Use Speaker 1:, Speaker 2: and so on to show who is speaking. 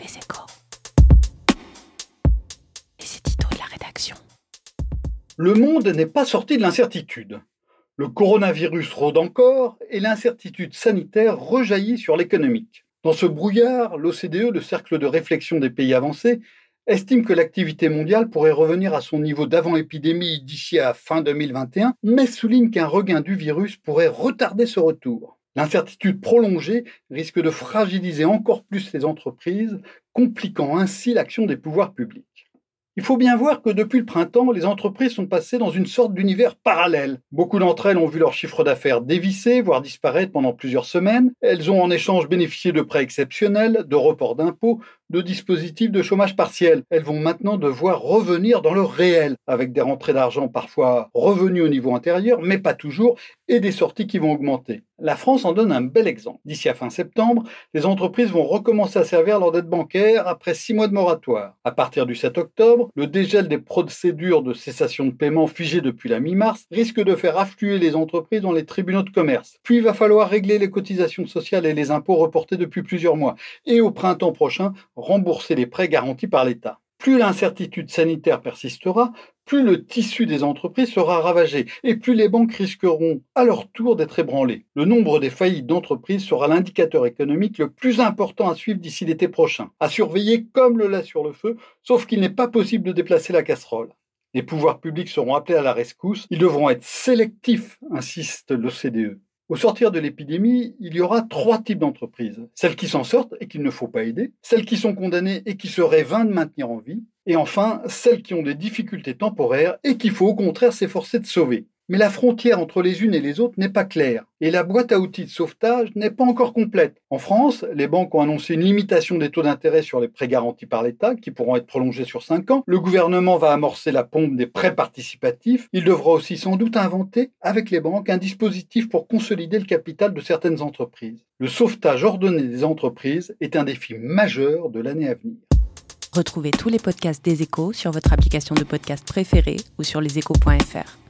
Speaker 1: Les échos. C'est Tito de la rédaction.
Speaker 2: Le monde n'est pas sorti de l'incertitude. Le coronavirus rôde encore et l'incertitude sanitaire rejaillit sur l'économique. Dans ce brouillard, l'OCDE, le cercle de réflexion des pays avancés, estime que l'activité mondiale pourrait revenir à son niveau d'avant-épidémie d'ici à fin 2021, mais souligne qu'un regain du virus pourrait retarder ce retour. L'incertitude prolongée risque de fragiliser encore plus les entreprises, compliquant ainsi l'action des pouvoirs publics. Il faut bien voir que depuis le printemps, les entreprises sont passées dans une sorte d'univers parallèle. Beaucoup d'entre elles ont vu leur chiffre d'affaires dévisser, voire disparaître pendant plusieurs semaines. Elles ont en échange bénéficié de prêts exceptionnels, de reports d'impôts, de dispositifs de chômage partiel. Elles vont maintenant devoir revenir dans le réel, avec des rentrées d'argent parfois revenues au niveau intérieur, mais pas toujours, et des sorties qui vont augmenter. La France en donne un bel exemple. D'ici à fin septembre, les entreprises vont recommencer à servir leur dette bancaire après six mois de moratoire. À partir du 7 octobre, le dégel des procédures de cessation de paiement figées depuis la mi-mars risque de faire affluer les entreprises dans les tribunaux de commerce. Puis il va falloir régler les cotisations sociales et les impôts reportés depuis plusieurs mois. Et au printemps prochain, rembourser les prêts garantis par l'État. Plus l'incertitude sanitaire persistera, plus le tissu des entreprises sera ravagé et plus les banques risqueront à leur tour d'être ébranlées. Le nombre des faillites d'entreprises sera l'indicateur économique le plus important à suivre d'ici l'été prochain, à surveiller comme le lait sur le feu, sauf qu'il n'est pas possible de déplacer la casserole. Les pouvoirs publics seront appelés à la rescousse, ils devront être sélectifs, insiste l'OCDE. Au sortir de l'épidémie, il y aura trois types d'entreprises. Celles qui s'en sortent et qu'il ne faut pas aider, celles qui sont condamnées et qui seraient vains de maintenir en vie, et enfin celles qui ont des difficultés temporaires et qu'il faut au contraire s'efforcer de sauver. Mais la frontière entre les unes et les autres n'est pas claire, et la boîte à outils de sauvetage n'est pas encore complète. En France, les banques ont annoncé une limitation des taux d'intérêt sur les prêts garantis par l'État, qui pourront être prolongés sur 5 ans. Le gouvernement va amorcer la pompe des prêts participatifs. Il devra aussi sans doute inventer, avec les banques, un dispositif pour consolider le capital de certaines entreprises. Le sauvetage ordonné des entreprises est un défi majeur de l'année à venir.
Speaker 1: Retrouvez tous les podcasts des échos sur votre application de podcast préférée ou sur leséchos.fr.